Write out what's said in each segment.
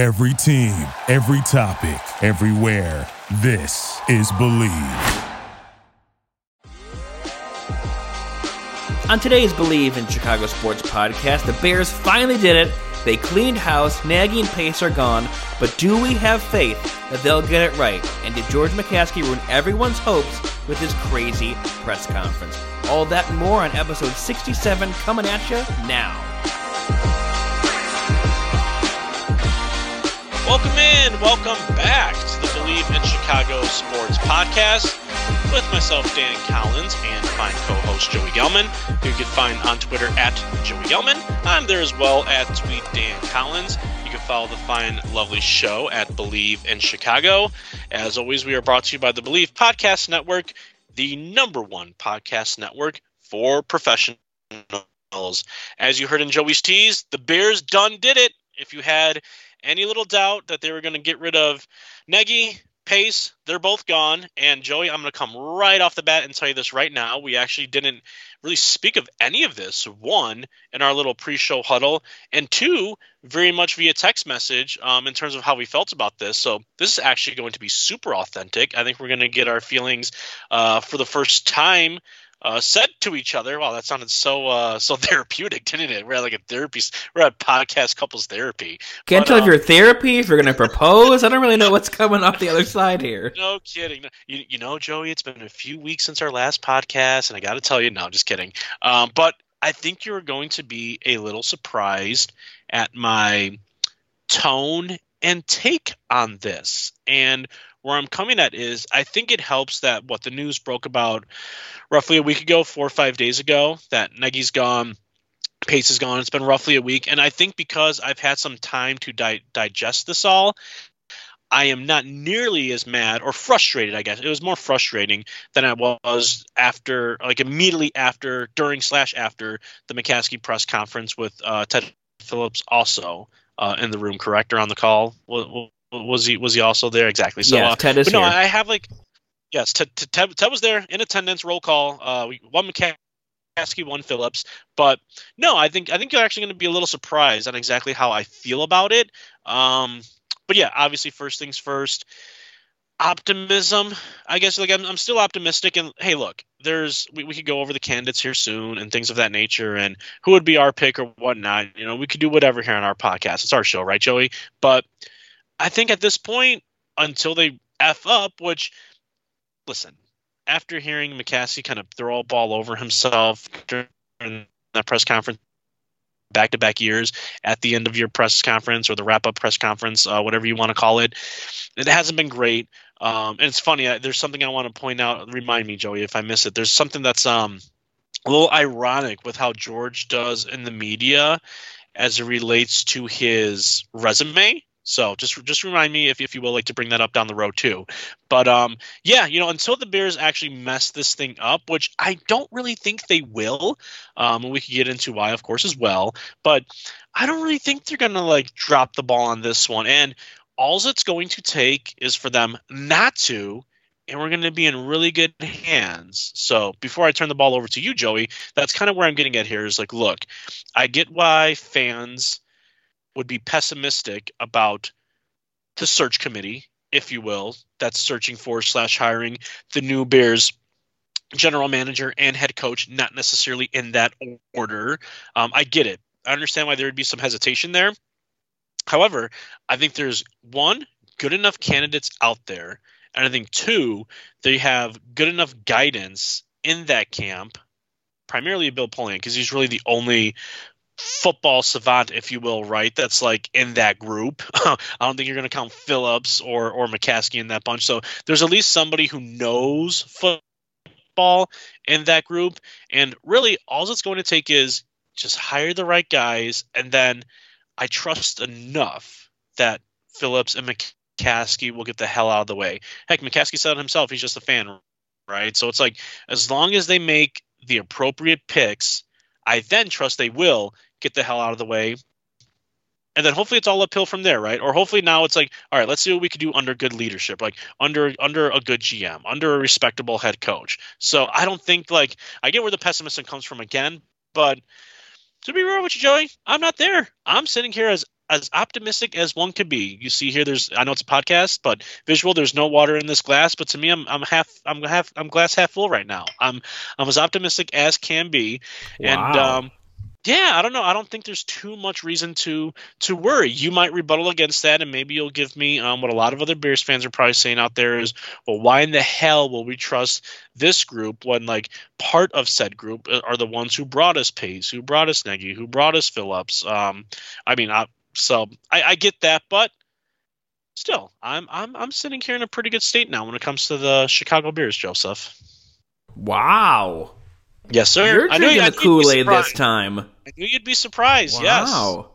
Every team, every topic, everywhere. This is Believe. On today's Believe in Chicago Sports podcast, the Bears finally did it. They cleaned house, Nagy and Pace are gone, but do we have faith that they'll get it right? And did George McCaskey ruin everyone's hopes with his crazy press conference? All that and more on episode 67 coming at you now. Welcome in, welcome back to the Believe in Chicago Sports podcast with myself, Dan Collins, and my co-host Joey Gelman, who you can find on Twitter at Joey Gelman. I'm there as well at Tweet Dan Collins. You can follow the fine, lovely show at Believe in Chicago. As always, we are brought to you by the Believe Podcast Network, the number one podcast network for professionals. As you heard in Joey's tease, the Bears done did it. If you had any little doubt that they were going to get rid of Nagy, Pace, they're both gone. And Joey, I'm going to come right off the bat and tell you this right now. We actually didn't really speak of any of this. One, in our little pre show huddle, and two, very much via text message um, in terms of how we felt about this. So this is actually going to be super authentic. I think we're going to get our feelings uh, for the first time uh, said to each other. Wow, that sounded so uh, so therapeutic, didn't it? We're at like a therapy. We're at podcast couples therapy. Can't but, tell um, if you're therapy, if you're going to propose. I don't really know what's coming off the other side here. No kidding. You, you know, Joey, it's been a few weeks since our last podcast, and I got to tell you, no, just kidding. Um, but I think you're going to be a little surprised at my tone and take on this. And where I'm coming at is I think it helps that what the news broke about roughly a week ago, four or five days ago, that Nagy's gone, Pace is gone. It's been roughly a week, and I think because I've had some time to di- digest this all, I am not nearly as mad or frustrated. I guess it was more frustrating than I was after, like immediately after, during slash after the McCaskey press conference with uh, Ted Phillips also uh, in the room. Correct or on the call? Was he was he also there exactly? So yeah, uh, Ted is no, here. I have like yes, Ted, Ted, Ted was there in attendance. Roll call. Uh, we, one McCaskey, one Phillips. But no, I think I think you're actually going to be a little surprised on exactly how I feel about it. Um, but yeah, obviously, first things first. Optimism, I guess. Like I'm, I'm still optimistic. And hey, look, there's we, we could go over the candidates here soon and things of that nature, and who would be our pick or whatnot. You know, we could do whatever here on our podcast. It's our show, right, Joey? But I think at this point, until they f up, which listen, after hearing McCaskey kind of throw a ball over himself during that press conference back to back years at the end of your press conference or the wrap up press conference, uh, whatever you want to call it. It hasn't been great. Um, and it's funny. there's something I want to point out. Remind me, Joey, if I miss it. There's something that's um, a little ironic with how George does in the media as it relates to his resume. So just just remind me if if you will like to bring that up down the road too. But um yeah, you know, until the Bears actually mess this thing up, which I don't really think they will. Um and we could get into why of course as well, but I don't really think they're to like drop the ball on this one. And all it's going to take is for them not to and we're to be in really good hands. So before I turn the ball over to you, Joey, that's kind of where I'm getting at here is like, look, I get why fans would be pessimistic about the search committee, if you will, that's searching for slash hiring the new Bears general manager and head coach, not necessarily in that order. Um, I get it. I understand why there would be some hesitation there. However, I think there's one good enough candidates out there, and I think two, they have good enough guidance in that camp, primarily Bill Polian, because he's really the only football savant, if you will, right? That's like in that group. I don't think you're going to count Phillips or or McCaskey in that bunch. So there's at least somebody who knows football in that group. And really, all it's going to take is just hire the right guys, and then I trust enough that Phillips and McCaskey will get the hell out of the way. Heck, McCaskey said himself; he's just a fan, right? So it's like as long as they make the appropriate picks. I then trust they will get the hell out of the way. And then hopefully it's all uphill from there, right? Or hopefully now it's like, all right, let's see what we can do under good leadership, like under under a good GM, under a respectable head coach. So I don't think like I get where the pessimism comes from again, but to be real with you, Joey, I'm not there. I'm sitting here as as optimistic as one could be. You see here, there's I know it's a podcast, but visual. There's no water in this glass, but to me, I'm I'm half I'm half I'm glass half full right now. I'm I'm as optimistic as can be, wow. and um, yeah, I don't know. I don't think there's too much reason to to worry. You might rebuttal against that, and maybe you'll give me um, what a lot of other Bears fans are probably saying out there is, well, why in the hell will we trust this group when like part of said group uh, are the ones who brought us Pace, who brought us Nagy, who brought us Phillips? Um, I mean, I, so I, I get that, but still, I'm I'm I'm sitting here in a pretty good state now when it comes to the Chicago Bears, Joseph. Wow. Yes, sir. You're drinking the Kool Aid this time. I knew you'd be surprised. Wow. Yes.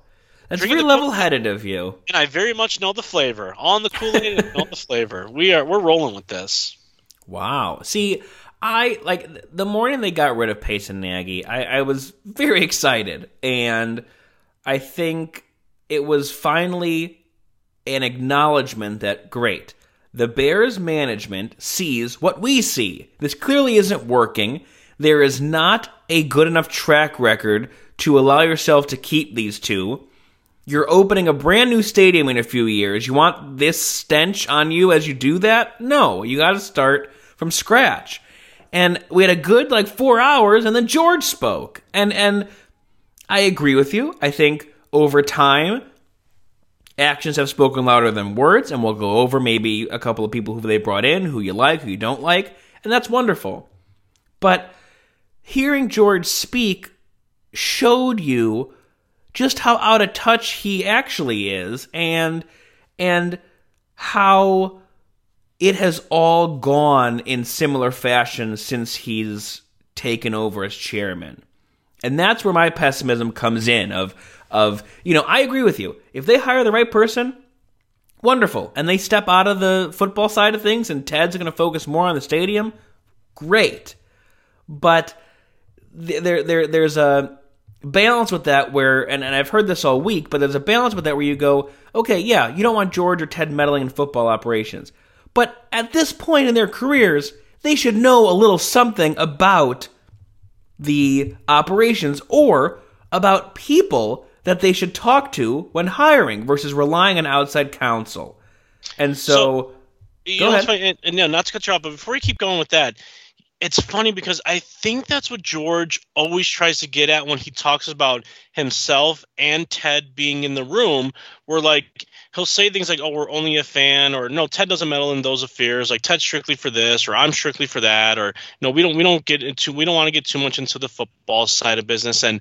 That's drinking very level-headed of you. And I very much know the flavor. On the Kool Aid, and know the flavor. We are we're rolling with this. Wow. See, I like the morning they got rid of Pace and Nagy. I, I was very excited, and I think it was finally an acknowledgement that great. The Bears management sees what we see. This clearly isn't working there is not a good enough track record to allow yourself to keep these two. You're opening a brand new stadium in a few years. You want this stench on you as you do that? No, you got to start from scratch. And we had a good like 4 hours and then George spoke. And and I agree with you. I think over time actions have spoken louder than words and we'll go over maybe a couple of people who they brought in, who you like, who you don't like, and that's wonderful. But hearing George speak showed you just how out of touch he actually is and and how it has all gone in similar fashion since he's taken over as chairman. And that's where my pessimism comes in of of you know, I agree with you. If they hire the right person, wonderful. And they step out of the football side of things and Ted's going to focus more on the stadium, great. But there there there's a balance with that where and, and I've heard this all week, but there's a balance with that where you go, okay, yeah, you don't want George or Ted meddling in football operations. But at this point in their careers, they should know a little something about the operations or about people that they should talk to when hiring versus relying on outside counsel. And so, so go ahead. And, and, no, not to cut you off, but before we keep going with that, it's funny because I think that's what George always tries to get at when he talks about himself and Ted being in the room, where like he'll say things like, "Oh, we're only a fan," or "No, Ted doesn't meddle in those affairs." Like Ted's strictly for this, or I'm strictly for that, or no, we don't we don't get into we don't want to get too much into the football side of business. And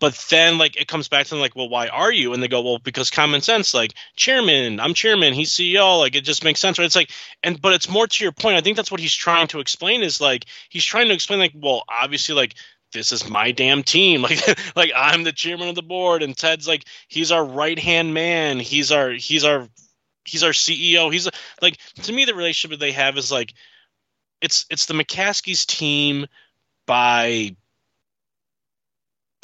but then like it comes back to them like, well, why are you? And they go, well, because common sense. Like chairman, I'm chairman, he's CEO. Like it just makes sense. Right? It's like and but it's more to your point. I think that's what he's trying to explain is like he's trying to explain like, well, obviously like this is my damn team. Like like I'm the chairman of the board and Ted's like he's our right hand man. He's our he's our he's our CEO. He's like to me the relationship that they have is like it's it's the McCaskey's team by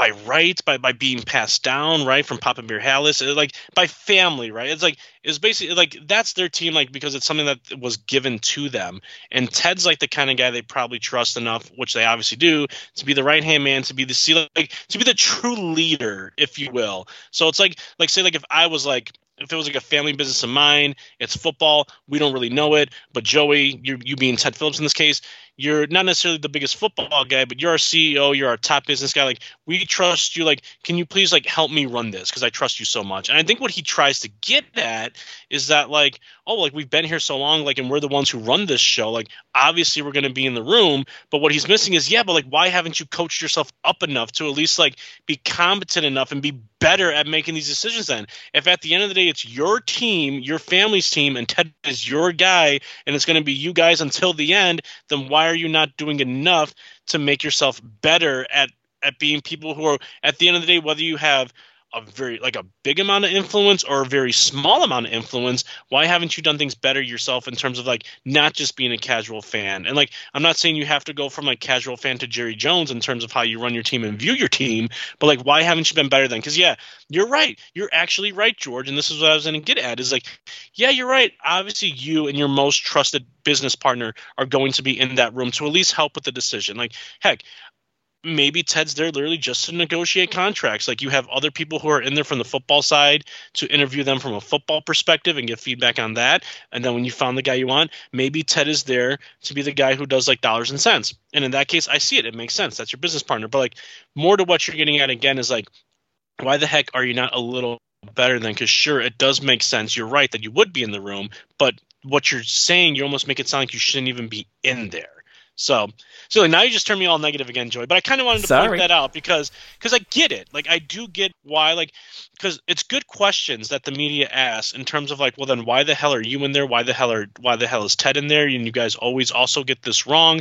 by right, by by being passed down, right, from Papa Bear Halas, uh, like by family, right? It's like it's basically like that's their team, like because it's something that was given to them. And Ted's like the kind of guy they probably trust enough, which they obviously do, to be the right hand man, to be the like to be the true leader, if you will. So it's like like say like if I was like if it was like a family business of mine, it's football. We don't really know it, but Joey, you you being Ted Phillips in this case, you're not necessarily the biggest football guy, but you're our CEO, you're our top business guy. Like we trust you. Like, can you please like help me run this because I trust you so much? And I think what he tries to get at is that like, oh, like we've been here so long, like, and we're the ones who run this show. Like, obviously we're going to be in the room, but what he's missing is yeah, but like, why haven't you coached yourself up enough to at least like be competent enough and be better at making these decisions? Then, if at the end of the day it's your team, your family's team, and Ted is your guy, and it's going to be you guys until the end, then why are you not doing enough to make yourself better at at being people who are at the end of the day whether you have a very like a big amount of influence or a very small amount of influence why haven't you done things better yourself in terms of like not just being a casual fan? And like i'm not saying you have to go from like casual fan to jerry jones in terms of how you run your team and view your team but like why haven't you been better then because yeah you're right. You're actually right george and this is what i was going to get at is like yeah you're right. Obviously you and your most trusted business partner are going to be in that room to at least help with the decision. Like heck maybe Ted's there literally just to negotiate contracts. Like you have other people who are in there from the football side to interview them from a football perspective and get feedback on that. And then when you found the guy you want, maybe Ted is there to be the guy who does like dollars and cents. And in that case, I see it. It makes sense. That's your business partner. But like more to what you're getting at again is like, why the heck are you not a little better than? Because sure, it does make sense. You're right that you would be in the room, but what you're saying, you almost make it sound like you shouldn't even be in there. So, so now you just turn me all negative again, Joey. But I kind of wanted to Sorry. point that out because because I get it. Like I do get why. Like because it's good questions that the media asks in terms of like, well, then why the hell are you in there? Why the hell are why the hell is Ted in there? And you guys always also get this wrong.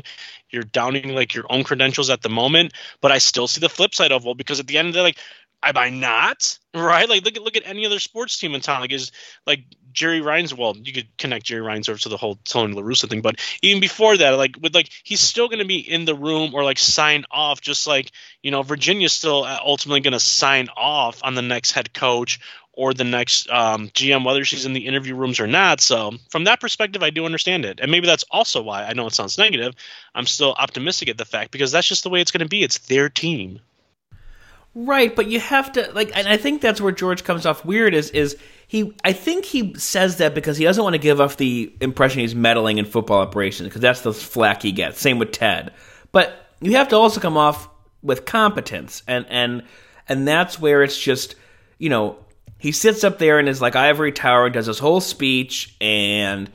You're downing like your own credentials at the moment. But I still see the flip side of well, because at the end of the day, like am I not right? Like look at look at any other sports team in town. Like is like Jerry Ryan's. Well, you could connect Jerry Reinsdorf to the whole Tony La Russa thing, but even before that, like with like he's still going to be in the room or like sign off, just like you know Virginia's still uh, ultimately going to sign off on the next head coach or the next um, GM, whether she's in the interview rooms or not. So from that perspective, I do understand it, and maybe that's also why I know it sounds negative. I'm still optimistic at the fact because that's just the way it's going to be. It's their team. Right, but you have to like, and I think that's where George comes off weird. Is is he? I think he says that because he doesn't want to give off the impression he's meddling in football operations because that's the flack he gets. Same with Ted, but you have to also come off with competence, and and and that's where it's just you know he sits up there and is like ivory tower and does his whole speech and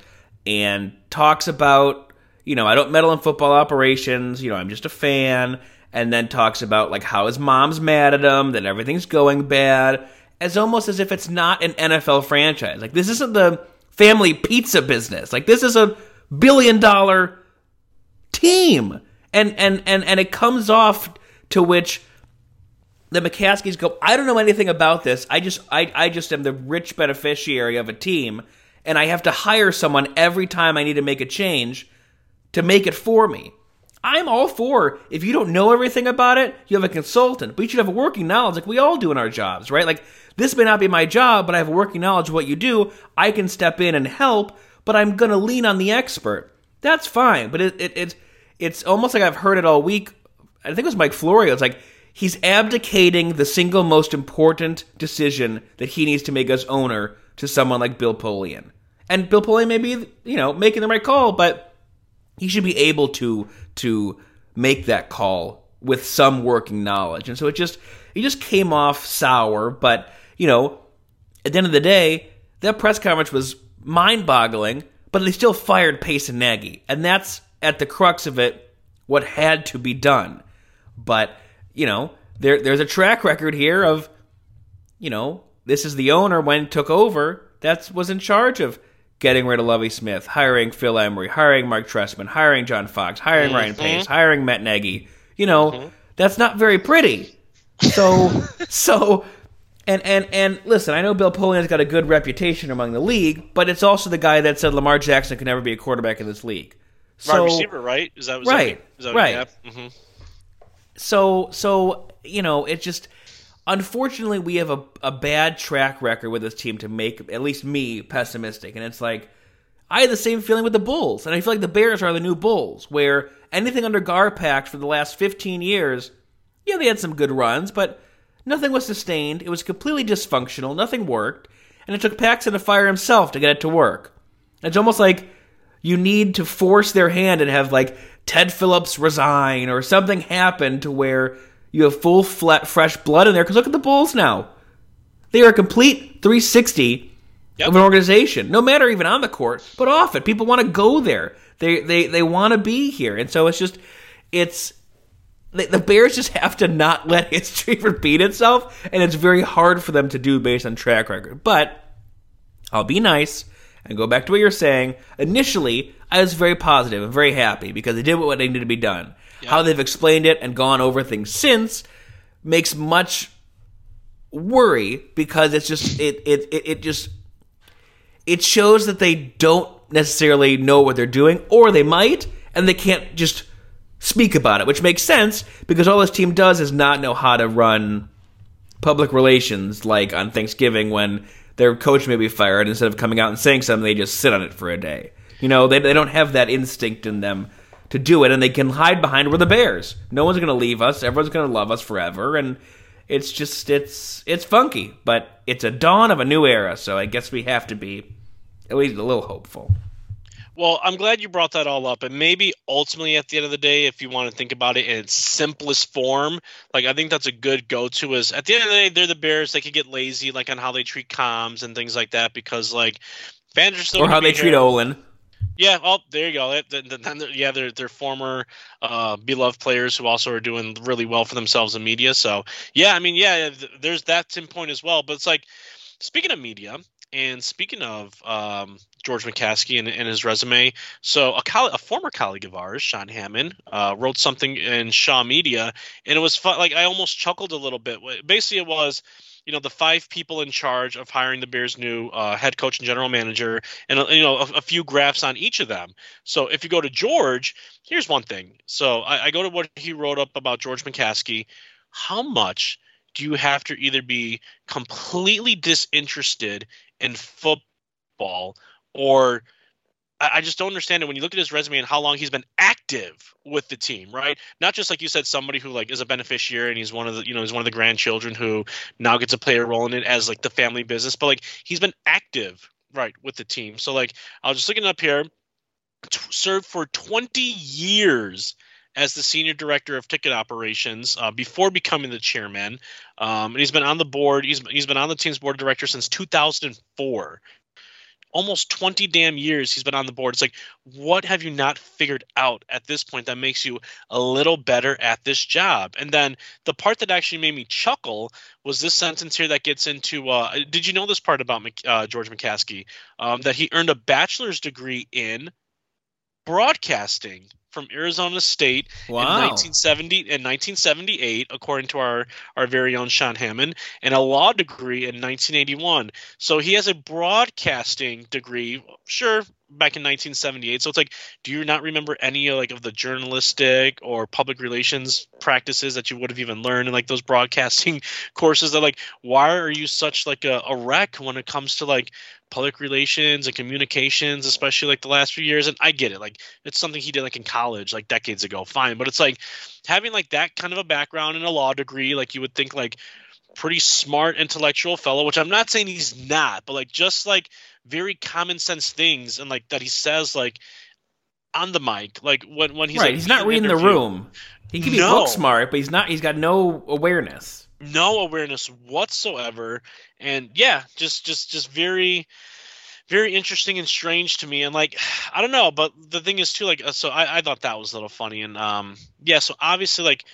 and talks about you know I don't meddle in football operations. You know I'm just a fan and then talks about like how his mom's mad at him, that everything's going bad, as almost as if it's not an NFL franchise. Like this isn't the family pizza business. Like this is a billion dollar team. And and and and it comes off to which the McCaskeys go, I don't know anything about this. I just I, I just am the rich beneficiary of a team and I have to hire someone every time I need to make a change to make it for me. I'm all for if you don't know everything about it, you have a consultant, but you should have a working knowledge like we all do in our jobs, right? Like this may not be my job, but I have a working knowledge of what you do. I can step in and help, but I'm gonna lean on the expert. That's fine, but it, it, it it's almost like I've heard it all week. I think it was Mike Florio. It's like he's abdicating the single most important decision that he needs to make as owner to someone like Bill Polian. And Bill Polian may be, you know, making the right call, but he should be able to to make that call with some working knowledge. And so it just it just came off sour, but you know, at the end of the day, that press conference was mind-boggling, but they still fired Pace and Nagy. And that's at the crux of it what had to be done. But, you know, there there's a track record here of you know, this is the owner when took over that was in charge of getting rid of Lovie Smith, hiring Phil Emery, hiring Mark Trestman, hiring John Fox, hiring mm-hmm. Ryan Pace, hiring Matt Nagy. You know, mm-hmm. that's not very pretty. So, so, and and and listen, I know Bill Polian's got a good reputation among the league, but it's also the guy that said Lamar Jackson could never be a quarterback in this league. So, Wide receiver, right? Is that right? That, is that right. Mm-hmm. So, so you know, it just unfortunately, we have a, a bad track record with this team to make at least me pessimistic. And it's like, I had the same feeling with the Bulls. And I feel like the Bears are the new Bulls, where anything under Garpax for the last 15 years, yeah, they had some good runs, but nothing was sustained. It was completely dysfunctional. Nothing worked. And it took Paxson to fire himself to get it to work. It's almost like you need to force their hand and have like Ted Phillips resign or something happen to where you have full, flat, fresh blood in there. Because look at the Bulls now. They are a complete 360 yep. of an organization, no matter even on the court, but off it. People want to go there. They they they want to be here, and so it's just it's the Bears just have to not let history repeat itself, and it's very hard for them to do based on track record. But I'll be nice and go back to what you're saying. Initially, I was very positive and very happy because they did what needed to be done. How they've explained it and gone over things since makes much worry because it's just it it it, it just it shows that they don't necessarily know what they're doing or they might and they can't just speak about it which makes sense because all this team does is not know how to run public relations like on Thanksgiving when their coach may be fired. Instead of coming out and saying something they just sit on it for a day. You know they, they don't have that instinct in them to do it, and they can hide behind we're the Bears. No one's going to leave us. Everyone's going to love us forever, and it's just it's it's funky, but it's a dawn of a new era. So I guess we have to be at least a little hopeful. Well, I'm glad you brought that all up. And maybe ultimately at the end of the day, if you want to think about it in its simplest form, like I think that's a good go to is at the end of the day, they're the Bears. They could get lazy like on how they treat comms and things like that because like fans are still Or how they here. treat Olin. Yeah, oh, there you go. Yeah, they're they're former uh, beloved players who also are doing really well for themselves in media. So yeah, I mean, yeah, there's that Tim point as well. But it's like speaking of media, and speaking of um, George McCaskey and, and, his resume, so a, coll- a former colleague of ours, Sean Hammond, uh, wrote something in Shaw Media, and it was fun. Like I almost chuckled a little bit. Basically, it was you know the five people in charge of hiring the Bears' new uh, head coach and general manager, and you know a, a, few graphs on each of them. So if you go to George, here's one thing. So I, I go to what he wrote up about George McCaskey. How much do you have to either be completely disinterested in football or I just don't understand it when you look at his resume and how long he's been active with the team, right? Not just like you said, somebody who like is a beneficiary and he's one of the you know he's one of the grandchildren who now gets to play a role in it as like the family business, but like he's been active right with the team. So like I was just looking up here, t- served for 20 years as the senior director of ticket operations uh, before becoming the chairman. Um, and he's been on the board. He's he's been on the team's board of directors since 2004. Almost 20 damn years he's been on the board. It's like, what have you not figured out at this point that makes you a little better at this job? And then the part that actually made me chuckle was this sentence here that gets into. Uh, did you know this part about uh, George McCaskey? Um, that he earned a bachelor's degree in broadcasting from Arizona State wow. in 1970 and 1978, according to our our very own Sean Hammond, and a law degree in 1981. So he has a broadcasting degree, sure, back in 1978. So it's like, do you not remember any like of the journalistic or public relations practices that you would have even learned in like those broadcasting courses? That like, why are you such like a, a wreck when it comes to like public relations and communications, especially like the last few years? And I get it, like it's something he did like in college, like decades ago, fine. But it's like having like that kind of a background and a law degree, like you would think like pretty smart intellectual fellow, which I'm not saying he's not, but like just like very common sense things and like that he says like on the mic, like when when he's right, like, he's not reading the room. He can be no. book smart, but he's not. He's got no awareness. No awareness whatsoever, and yeah, just just just very very interesting and strange to me and like i don't know but the thing is too like uh, so I, I thought that was a little funny and um yeah so obviously like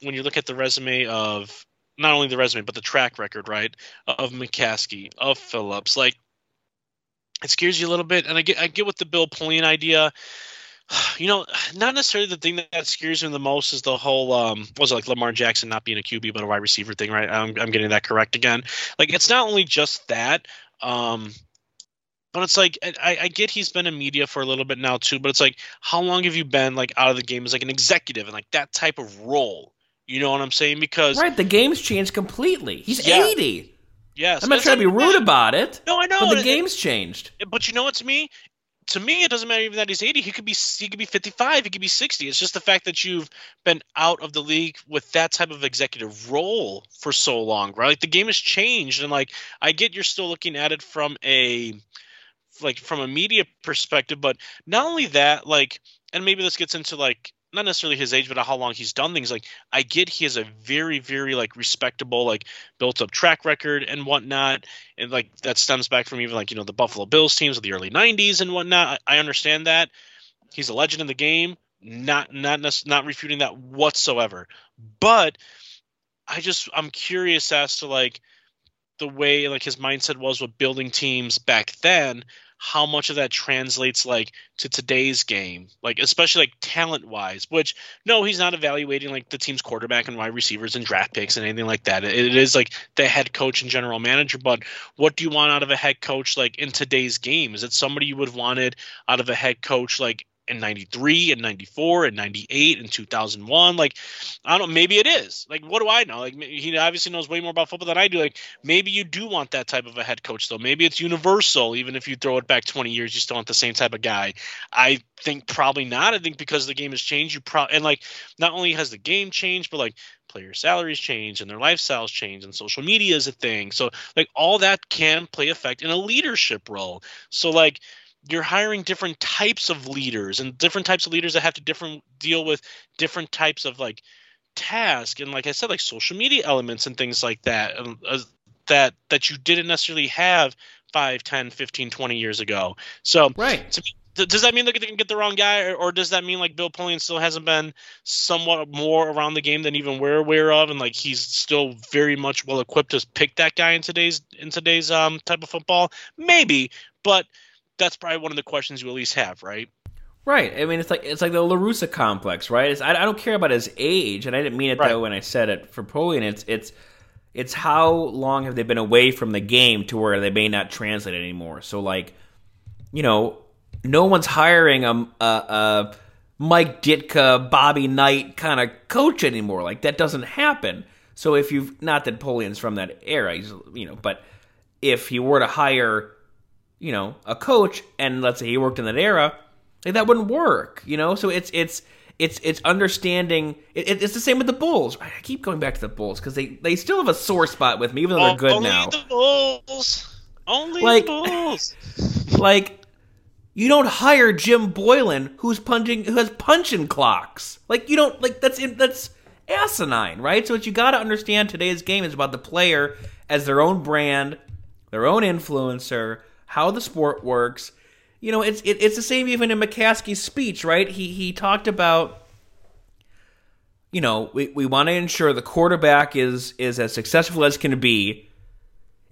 when you look at the resume of not only the resume but the track record right of mccaskey of phillips like it scares you a little bit. And I get I get with the Bill Polian idea. You know, not necessarily the thing that scares me the most is the whole um was it like Lamar Jackson not being a QB but a wide receiver thing, right? I'm I'm getting that correct again. Like it's not only just that, um, but it's like I, I get he's been in media for a little bit now too, but it's like how long have you been like out of the game as like an executive and like that type of role? You know what I'm saying? Because right, the game's changed completely. He's Yeah. 80. Yes, I'm not trying to be rude about it, No, I know. but the and- game's changed. but you know what to me? To me it doesn't matter even that he's 80 he could be he could be 55 he could be 60 it's just the fact that you've been out of the league with that type of executive role for so long right? Like the game has changed and like i get you're still looking at it from a like from a media perspective but not only that like and maybe this gets into like not necessarily his age, but how long he's done things. Like I get he has a very, very like respectable, like built up track record and whatnot. And like that stems back from even like, you know, the Buffalo Bills teams of the early nineties and whatnot. I, I understand that. He's a legend in the game. Not not not refuting that whatsoever. But I just I'm curious as to like the way like his mindset was with building teams back then how much of that translates like to today's game like especially like talent wise which no he's not evaluating like the team's quarterback and wide receivers and draft picks and anything like that. It, is like the head coach and general manager but what do you want out of a head coach like in today's game? Is it somebody you would have wanted out of a head coach like in 93 and 94 and 98 and 2001 like i don't maybe it is. Like what do i know? Like he obviously knows way more about football than i do. Like maybe you do want that type of a head coach though. Maybe it's universal even if you throw it back 20 years you still want the same type of guy. I think probably not. I think because the game has changed you probably and like not only has the game changed but like player salaries change and their lifestyles change and social media is a thing. So like all that can play effect in a leadership role. So like you're hiring different types of leaders and different types of leaders that have to different deal with different types of like task and like i said like social media elements and things like that uh, that that you didn't necessarily have 5 10 15 20 years ago. So right. does that mean they're going to get the wrong guy or, or, does that mean like bill polian still hasn't been somewhat more around the game than even we're aware of and like he's still very much well equipped to pick that guy in today's in today's um type of football? Maybe but that's probably one of the questions you at least have, right? Right. I mean, it's like it's like the La Russa complex, right? It's, I, I don't care about his age, and I didn't mean it right. way when I said it for Polian. It's it's it's how long have they been away from the game to where they may not translate anymore. So like, you know, no one's hiring a, a, a Mike Ditka, Bobby Knight kind of coach anymore. Like that doesn't happen. So if you've not that Polian's from that era, he's you know, but if he were to hire you know, a coach, and let's say he worked in that era, like that wouldn't work, you know. So it's it's it's it's understanding. It, it's the same with the Bulls. I keep going back to the Bulls because they they still have a sore spot with me, even though they're good now. Only now. The Bulls. Only like, the Bulls. like you don't hire Jim Boylen who's punching, who has punching clocks. Like you don't like that's that's asinine, right? So what you got to understand today's game is about the player as their own brand, their own influencer, how the sport works. You know, it's it, it's the same even in McCaskey's speech, right? He he talked about you know, we, we want to ensure the quarterback is is as successful as can be,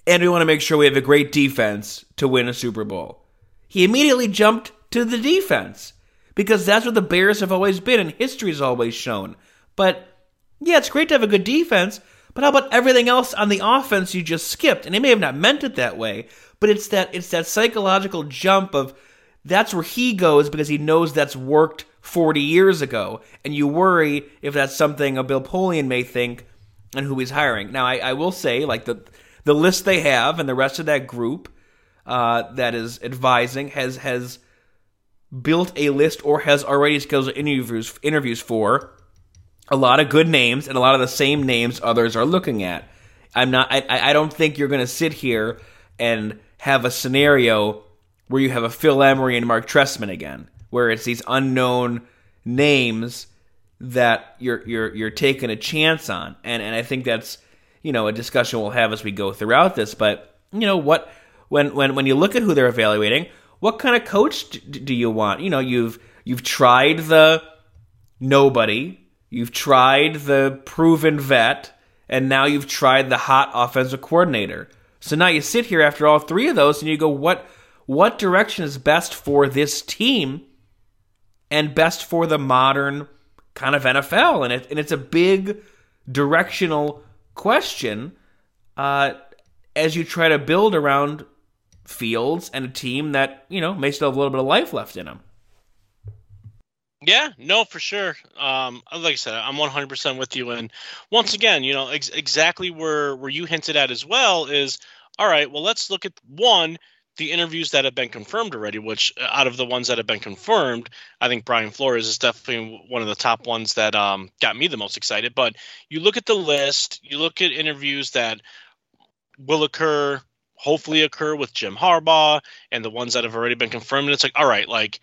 and we want to make sure we have a great defense to win a Super Bowl. He immediately jumped to the defense because that's what the Bears have always been and history has always shown. But yeah, it's great to have a good defense, but how about everything else on the offense you just skipped? And he may have not meant it that way, but it's that it's that psychological jump of that's where he goes because he knows that's worked 40 years ago, and you worry if that's something a Bill Polian may think and who he's hiring. Now, I, I will say, like the the list they have and the rest of that group uh, that is advising has has built a list or has already scheduled interviews interviews for a lot of good names and a lot of the same names others are looking at. I'm not. I, I don't think you're going to sit here and have a scenario where you have a Phil Emery and Mark Trestman again, where it's these unknown names that you're you're you're taking a chance on, and and I think that's you know a discussion we'll have as we go throughout this. But you know what when when when you look at who they're evaluating, what kind of coach do you want? You know you've you've tried the nobody, you've tried the proven vet, and now you've tried the hot offensive coordinator. So now you sit here after all three of those and you go, what what direction is best for this team and best for the modern kind of NFL? And it and it's a big directional question uh, as you try to build around Fields and a team that you know may still have a little bit of life left in them. Yeah, no, for sure. Um, like I said, I'm 100% with you. And once again, you know, ex- exactly where where you hinted at as well is all right, well, let's look at one, the interviews that have been confirmed already, which uh, out of the ones that have been confirmed, I think Brian Flores is definitely one of the top ones that um, got me the most excited. But you look at the list, you look at interviews that will occur, hopefully occur with Jim Harbaugh, and the ones that have already been confirmed. And it's like, all right, like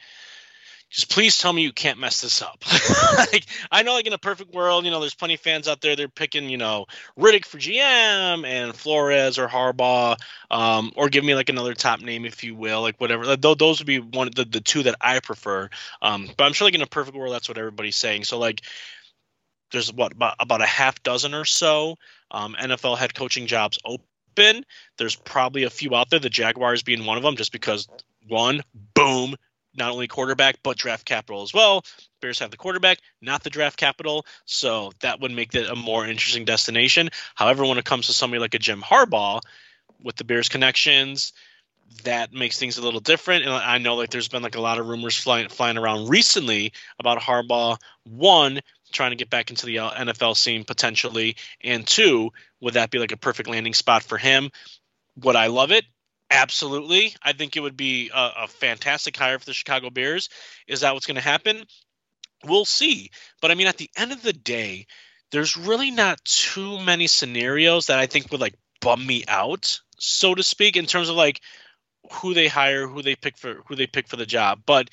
just please tell me you can't mess this up. like I know, like in a perfect world, you know, there's plenty of fans out there. They're picking, you know, Riddick for GM and Flores or Harbaugh, um, or give me like another top name if you will, like whatever. Those would be one of the, the two that I prefer. Um, but I'm sure, like in a perfect world, that's what everybody's saying. So like, there's what about about a half dozen or so um, NFL head coaching jobs open. There's probably a few out there. The Jaguars being one of them, just because one, boom, not only quarterback but draft capital as well. Bears have the quarterback, not the draft capital, so that would make it a more interesting destination. However, when it comes to somebody like a Jim Harbaugh with the Bears connections, that makes things a little different. And I know like there's been like a lot of rumors flying flying around recently about Harbaugh. One, trying to get back into the NFL scene potentially, and two, would that be like a perfect landing spot for him? Would I love it? Absolutely. I think it would be a, a fantastic hire for the Chicago Bears. Is that what's going to happen? We'll see. But I mean, at the end of the day, there's really not too many scenarios that I think would like bum me out, so to speak, in terms of like who they hire, who they pick for who they pick for the job. But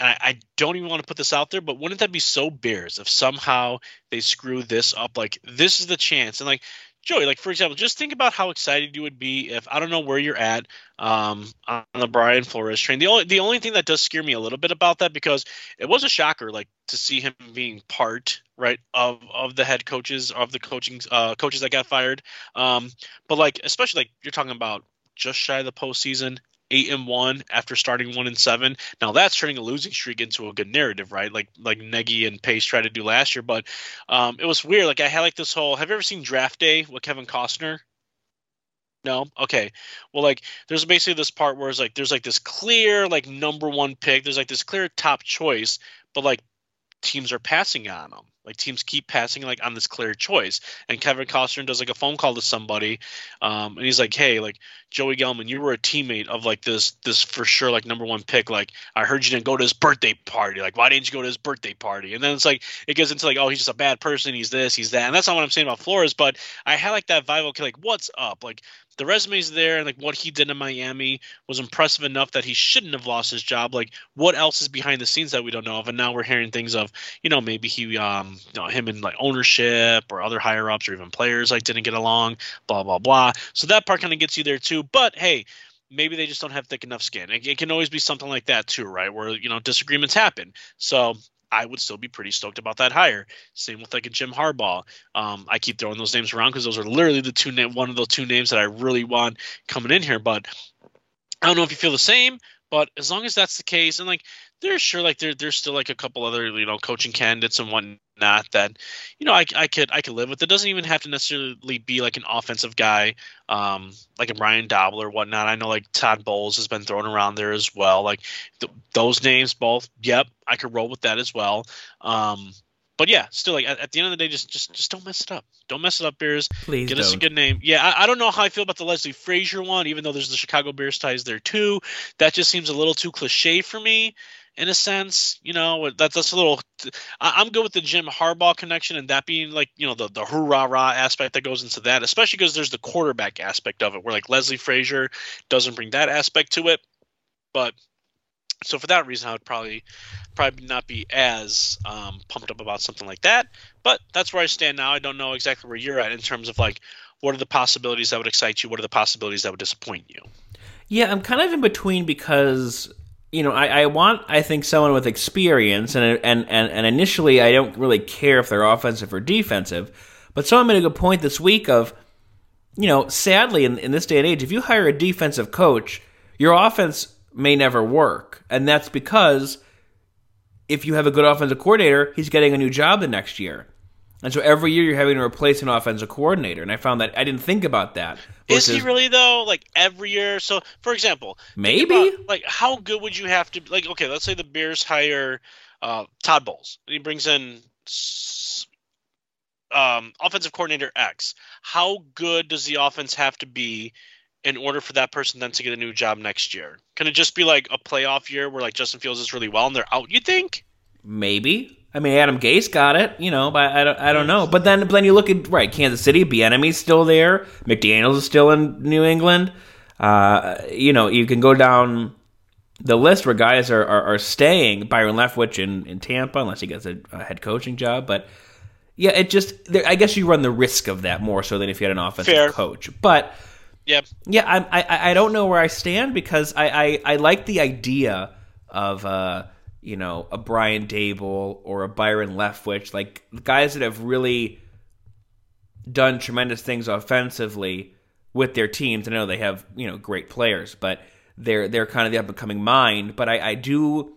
I, I, don't even want to put this out there, but wouldn't that be so Bears if somehow they screw this up? Like this is the chance, and like Joey, like for example, just think about how excited you would be if I don't know where you're at um, on the Brian Flores train. The only the only thing that does scare me a little bit about that because it was a shocker, like to see him being part right of of the head coaches of the coaching uh, coaches that got fired. Um, but like especially like you're talking about just shy of the postseason, eight and one after starting one and seven. Now that's turning a losing streak into a good narrative, right? Like like Nagy and Pace tried to do last year. But um, it was weird. Like I had like this whole. Have you ever seen Draft Day with Kevin Costner? No. Okay. Well, like there's basically this part where it's like there's like this clear like number one pick. There's like this clear top choice, but like teams are passing on them. Like teams keep passing like on this clear choice. And Kevin Costner does like a phone call to somebody, um, and he's like, "Hey, like Joey Gelman, you were a teammate of like this this for sure like number one pick. Like I heard you didn't go to his birthday party. Like why didn't you go to his birthday party?" And then it's like it gets into like, "Oh, he's just a bad person. He's this, he's that." And that's not what I'm saying about Flores, but I had like that vibe. Okay, like what's up? Like the resume's there and like what he did in Miami was impressive enough that he shouldn't have lost his job. Like what else is behind the scenes that we don't know of? And now we're hearing things of, you know, maybe he um you know, him and like ownership or other higher ups or even players like didn't get along, blah blah blah. So that part kind of gets you there too. But hey, maybe they just don't have thick enough skin. It, it, can always be something like that too, right? Where you know disagreements happen. So I would still be pretty stoked about that hire. Same with like a Jim Harbaugh. Um, I keep throwing those names around because those are literally the two name one of the two names that I really want coming in here. But I don't know if you feel the same. But as long as that's the case, and like there's sure like there there's still like a couple other you know coaching candidates and whatnot that you know I, I could I could live with. It doesn't even have to necessarily be like an offensive guy, um, like a Brian Daboll or whatnot. I know like Todd Bowles has been thrown around there as well. Like th- those names both, yep, I could roll with that as well. Um, but yeah, still like at, at, the end of the day, just just just don't mess it up. Don't mess it up, Bears. Please get don't. us a good name. Yeah, I, I, don't know how I feel about the Leslie Frazier one, even though there's the Chicago Bears ties there too. That just seems a little too cliche for me in a sense. You know, that's that's a little. I, am good with the Jim Harbaugh connection and that being like you know the the hoorah rah aspect that goes into that, especially because there's the quarterback aspect of it, where like Leslie Frazier doesn't bring that aspect to it. But so for that reason, I would probably probably not be as um, pumped up about something like that. But that's where I stand now. I don't know exactly where you're at in terms of like what are the possibilities that would excite you, what are the possibilities that would disappoint you. Yeah, I'm kind of in between because you know, I, I want I think someone with experience, and and and and initially I don't really care if they're offensive or defensive, but someone made a good point this week of, you know, sadly in, in this day and age, if you hire a defensive coach, your offense may never work, and that's because if you have a good offensive coordinator, he's getting a new job the next year. And so every year you're having to replace an offensive coordinator. And I found that I didn't think about that. Versus, Is he really though? Like every year? So, for example, maybe about, like how good would you have to like? Okay, let's say the Bears hire uh, Todd Bowles, he brings in um, offensive coordinator X. How good does the offense have to be in order for that person then to get a new job next year? Can it just be like a playoff year where like Justin Fields is really well and they're out? You think? Maybe. I mean, Adam Gase got it, you know, but I don't, I don't know. But then, but then you look at right, Kansas City, Bieniemy's still there, McDaniels is still in New England. Uh, you know, you can go down the list where guys are, are, are staying. Byron Leftwich in, in Tampa, unless he gets a, a head coaching job. But yeah, it just I guess you run the risk of that more so than if you had an offensive Fair. coach. But yeah, yeah, I, I I don't know where I stand because I I, I like the idea of. Uh, you know, a Brian Daboll or a Byron Leftwich, like guys that have really done tremendous things offensively with their teams. I know they have, you know, great players, but they're they're kind of the up and coming mind. But I, I do,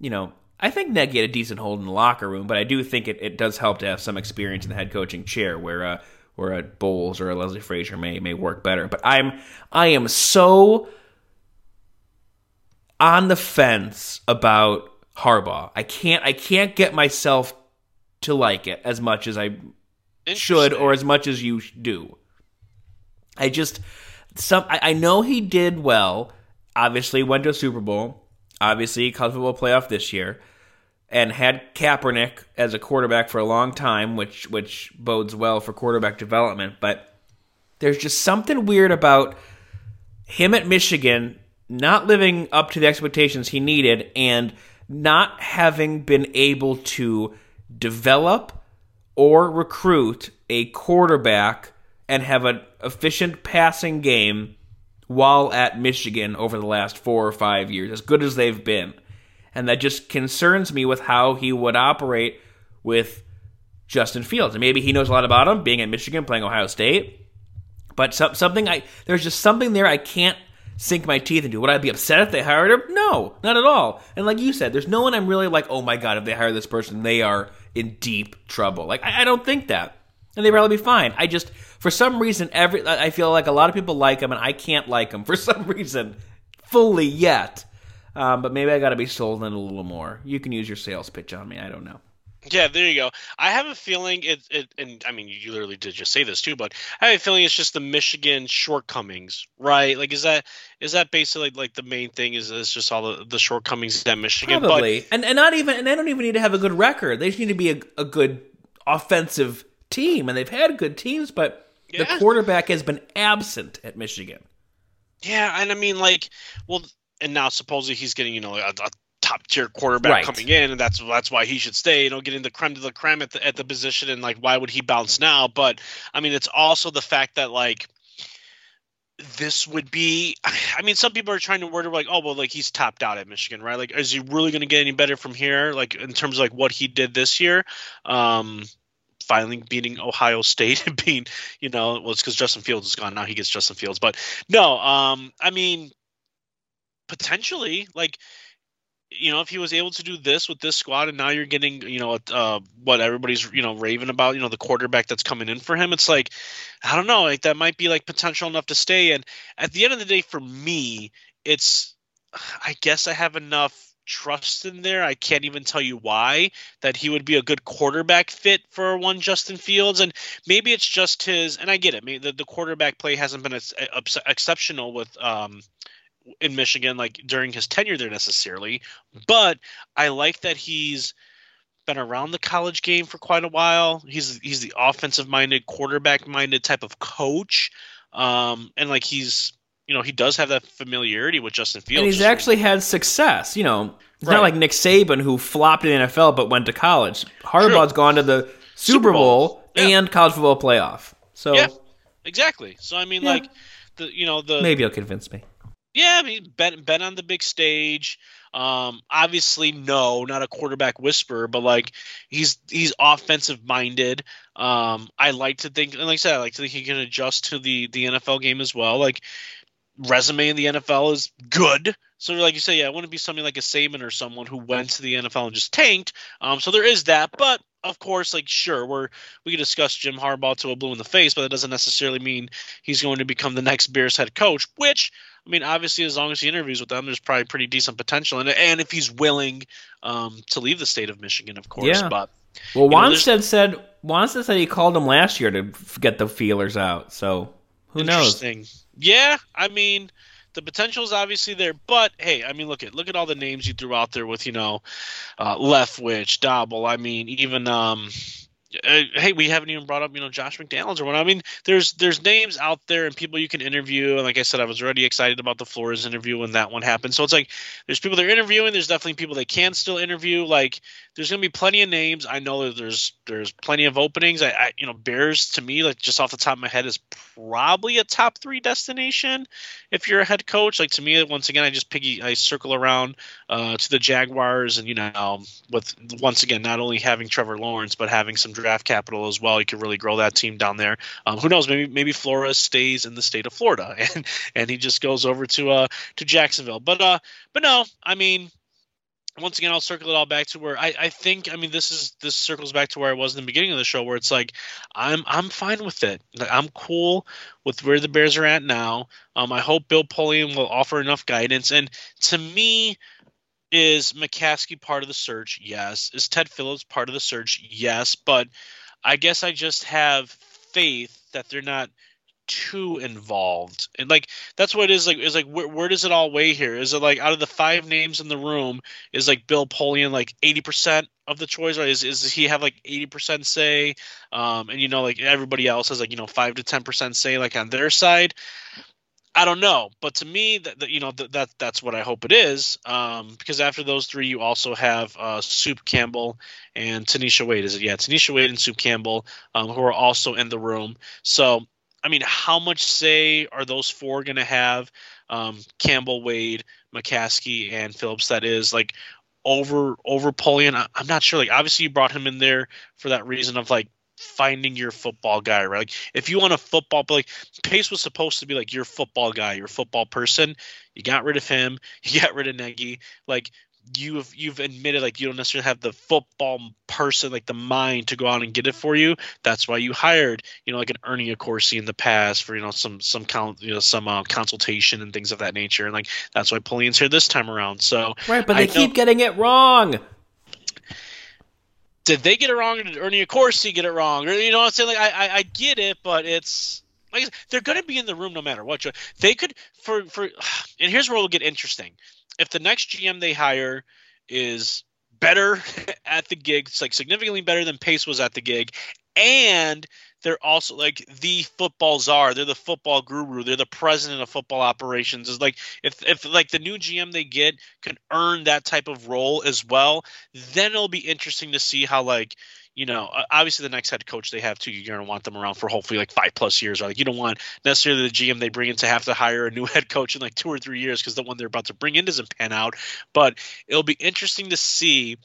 you know, I think Nagy had a decent hold in the locker room, but I do think it, it does help to have some experience in the head coaching chair where uh where a Bowles or a Leslie Frazier may may work better. But I'm I am so on the fence about Harbaugh. I can't I can't get myself to like it as much as I should or as much as you do. I just some I, I know he did well. Obviously went to a Super Bowl. Obviously college football playoff this year. And had Kaepernick as a quarterback for a long time, which which bodes well for quarterback development. But there's just something weird about him at Michigan not living up to the expectations he needed and not having been able to develop or recruit a quarterback and have an efficient passing game while at Michigan over the last four or five years, as good as they've been. And that just concerns me with how he would operate with Justin Fields. And maybe he knows a lot about him, being at Michigan, playing Ohio State. But something I there's just something there I can't sink my teeth into. Would I be upset if they hired him? No, not at all. And like you said, there's no one I'm really like, oh my god, if they hire this person, they are in deep trouble. Like I, I don't think that, and they'd probably be fine. I just for some reason every I feel like a lot of people like him, and I can't like him for some reason fully yet. Um, but maybe I got to be sold in a little more. You can use your sales pitch on me. I don't know. Yeah, there you go. I have a feeling it, it, and I mean, you literally did just say this too, but I have a feeling it's just the Michigan shortcomings, right? Like, is that is that basically like the main thing? Is it's just all the, the shortcomings that Michigan? Probably, but, and and not even, and they don't even need to have a good record. They just need to be a, a good offensive team, and they've had good teams, but yeah. the quarterback has been absent at Michigan. Yeah, and I mean, like, well, and now supposedly he's getting you know a, a top tier quarterback right. coming in, and that's that's why he should stay. You know, getting the creme de la creme at the at the position, and like why would he bounce now? But I mean, it's also the fact that like this would be I mean some people are trying to wonder like oh well like he's topped out at Michigan right like is he really going to get any better from here like in terms of like what he did this year um finally beating Ohio State and being you know well it's cuz Justin Fields is gone now he gets Justin Fields but no um I mean potentially like you know, if he was able to do this with this squad, and now you're getting, you know, uh, what everybody's, you know, raving about, you know, the quarterback that's coming in for him, it's like, I don't know, like that might be like potential enough to stay. And at the end of the day, for me, it's, I guess I have enough trust in there. I can't even tell you why that he would be a good quarterback fit for one Justin Fields, and maybe it's just his. And I get it. Maybe the, the quarterback play hasn't been as, as exceptional with um, in Michigan like during his tenure there necessarily, but I like that he's been around the college game for quite a while. He's he's the offensive minded, quarterback minded type of coach. Um, and like he's you know, he does have that familiarity with Justin Fields. And he's actually had success. You know, it's right. not like Nick Saban who flopped in the NFL but went to college. Harbaugh's True. gone to the Super, Super Bowl, Bowl yeah. and college football playoff. So yeah, exactly. So I mean, yeah. like the you know the maybe you'll convince me. Yeah, I mean, been been on the big stage. Um, obviously, no, not a quarterback whisperer, but like he's he's offensive minded. Um, I like to think, and like I said, I like to think he can adjust to the the NFL game as well. Like resume in the NFL is good. So, like you say, yeah, it wouldn't be something like a Saban or someone who went to the NFL and just tanked. Um, so there is that, but of course, like sure, we're we can discuss Jim Harbaugh to a blue in the face, but that doesn't necessarily mean he's going to become the next Bears head coach. Which I mean, obviously, as long as he interviews with them, there's probably pretty decent potential, and and if he's willing um, to leave the state of Michigan, of course. Yeah. But well, Wannstedt said Wannstedt said he called him last year to get the feelers out. So who knows? Yeah, I mean the potential is obviously there, but hey, I mean, look at look at all the names you threw out there with you know, uh, Leftwich, Daboll. I mean, even um, uh, hey, we haven't even brought up, you know, Josh McDaniels or what. I mean, there's there's names out there and people you can interview. And like I said, I was already excited about the Flores interview when that one happened. So it's like there's people they're interviewing. There's definitely people they can still interview. Like there's gonna be plenty of names. I know that there's there's plenty of openings. I, I you know Bears to me like just off the top of my head is probably a top three destination if you're a head coach. Like to me, once again, I just piggy I circle around uh, to the Jaguars and you know with once again not only having Trevor Lawrence but having some draft capital as well. You could really grow that team down there. Um, who knows? Maybe maybe Flores stays in the state of Florida and and he just goes over to uh to Jacksonville. But uh but no, I mean once again, I'll circle it all back to where I, I think. I mean, this is this circles back to where I was in the beginning of the show, where it's like I'm I'm fine with it. I'm cool with where the Bears are at now. Um, I hope Bill Polian will offer enough guidance. And to me, is McCaskey part of the search? Yes. Is Ted Phillips part of the search? Yes. But I guess I just have faith that they're not too involved and like that's what it is like is like where, where does it all weigh here is it like out of the five names in the room is like bill polian like 80% of the choice or is, is he have like 80% say um and you know like everybody else has like you know 5 to 10% say like on their side I don't know, but to me, that, you know that, that that's what I hope it is. Um, because after those three, you also have uh, Soup Campbell and Tanesha Wade. Is it? Yeah, Tanesha Wade and Soup Campbell, um, who are also in the room. So I mean, how much say are those four going to have? Um, Campbell, Wade, McCaskey, and Phillips. That is like over over Polian. I, I'm not sure. Like obviously you brought him in there for that reason of like finding your football guy, right? Like if you want a football, like Pace was supposed to be like your football guy, your football person. You got rid of him. You got rid of Nagy. Like you've you've admitted like you don't necessarily have the football person like the mind to go out and get it for you that's why you hired you know like an Ernie Accorsi in the past for you know some some count you know some uh, consultation and things of that nature and like that's why Polian's here this time around so right but they I keep know, getting it wrong did they get it wrong or did Ernie Accorsi get it wrong? Or you know what I'm saying like I I, I get it but it's like they're to be in the room no matter what they could for for and here's where it'll get interesting. If the next GM they hire is better at the gig, it's like significantly better than Pace was at the gig, and they're also like the football czar. They're the football guru. They're the president of football operations. Is like if if like the new GM they get can earn that type of role as well, then it'll be interesting to see how like you know, obviously the next head coach they have too, you're going to want them around for hopefully like five plus years. Or like you don't want necessarily the GM they bring in to have to hire a new head coach in like two or three years because the one they're about to bring in doesn't pan out. But it'll be interesting to see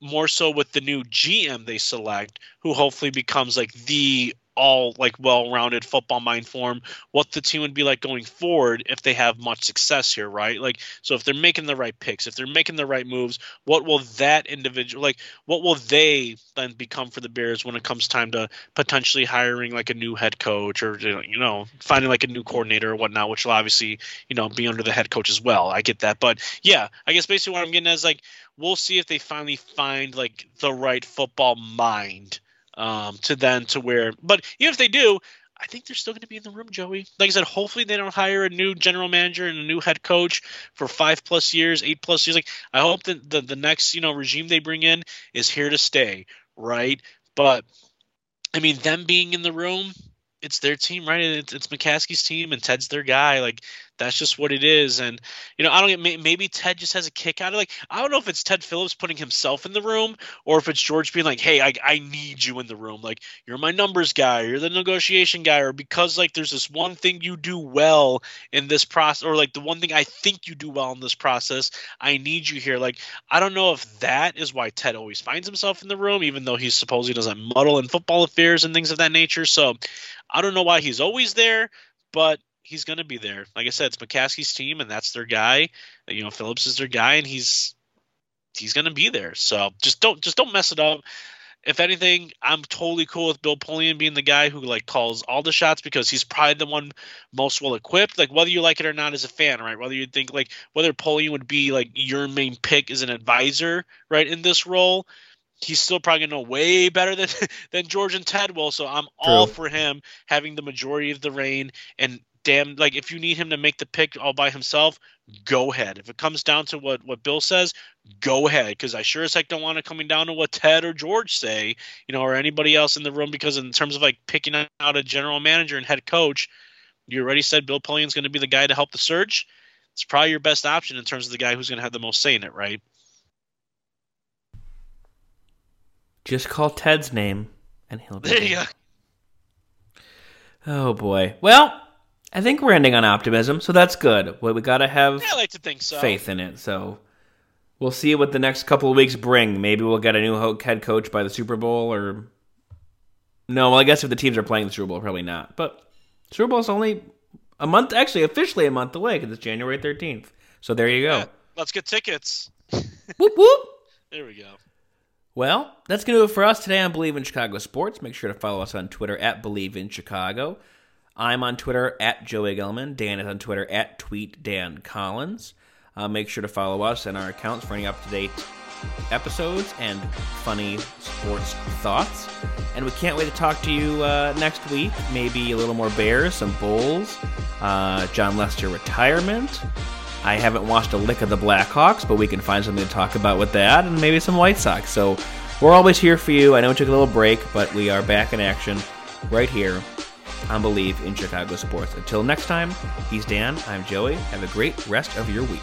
more so with the new GM they select, who hopefully becomes like the all like well-rounded football mind form what the team would be like going forward if they have much success here right? Like so if they're making the right picks if they're making the right moves what will that individual like what will they then become for the bears when it comes time to potentially hiring like a new head coach or you know finding like a new coordinator or whatnot which will obviously you know be under the head coach as well. I get that. But yeah i guess basically what i'm getting is like we'll see if they finally find like the right football mind um, to then to where. But even if they do, I think they're still going to be in the room, Joey. Like I said, hopefully they don't hire a new general manager and a new head coach for five plus years, eight plus years. Like I hope that the, the next you know regime they bring in is here to stay, right? But I mean, them being in the room, it's their team, right? It's, it's McCaskey's team, and Ted's their guy. Like that's just what it is. And you know, I don't get maybe Ted just has a kick out of like I don't know if it's Ted Phillips putting himself in the room or if it's George being like, "Hey, I I need you in the room. Like you're my numbers guy, you're the negotiation guy, or because like there's this one thing you do well in this process, or like the one thing I think you do well in this process, I need you here." Like I don't know if that is why Ted always finds himself in the room, even though he supposedly doesn't muddle in football affairs and things of that nature. So I don't know why he's always there, but he's going to be there. Like I said, it's McCaskey's team, and that's their guy. You know, Phillips is their guy, and he's he's going to be there. So just don't just don't mess it up. If anything, I'm totally cool with Bill Polian being the guy who like calls all the shots because he's probably the one most well equipped. Like whether you like it or not as a fan, right? Whether you think like whether Polian would be like your main pick as an advisor, right, in this role, he's still probably gonna know way better than than George and Ted will. So I'm True. all for him having the majority of the reign and damn like if you need him to make the pick all by himself, go ahead. If it comes down to what what Bill says, go ahead because I sure as heck don't want it coming down to what Ted or George say, you know, or anybody else in the room because in terms of like picking out a general manager and head coach, you already said Bill Polian's going to be the guy to help the surge. It's probably your best option in terms of the guy who's going to have the most say in it, right? Just call Ted's name, and he'll be there. You go. Oh boy. Well, I think we're ending on optimism, so that's good. Well, we gotta have yeah, I like to think so. faith in it. So we'll see what the next couple of weeks bring. Maybe we'll get a new head coach by the Super Bowl, or no. Well, I guess if the teams are playing the Super Bowl, probably not. But Super Bowl's only a month, actually, officially a month away because it's January thirteenth. So there you go. Yeah, let's get tickets. whoop whoop. There we go. Well, that's going to do it for us today on Bleav in Chicago Sports. Make sure to follow us on Twitter at Bleav in Chicago. I'm on Twitter at Joey Gelman. Dan is on Twitter at Tweet Dan Collins. Uh, make sure to follow us and our accounts for any up to date episodes and funny sports thoughts. And we can't wait to talk to you uh, next week. Maybe a little more Bears, some Bulls, uh, Jon Lester retirement. I haven't watched a lick of the Blackhawks, but we can find something to talk about with that, and maybe some White Sox. So we're always here for you. I know we took a little break, but we are back in action right here on Bleav in Chicago Sports. Until next time, he's Dan. I'm Joey. Have a great rest of your week.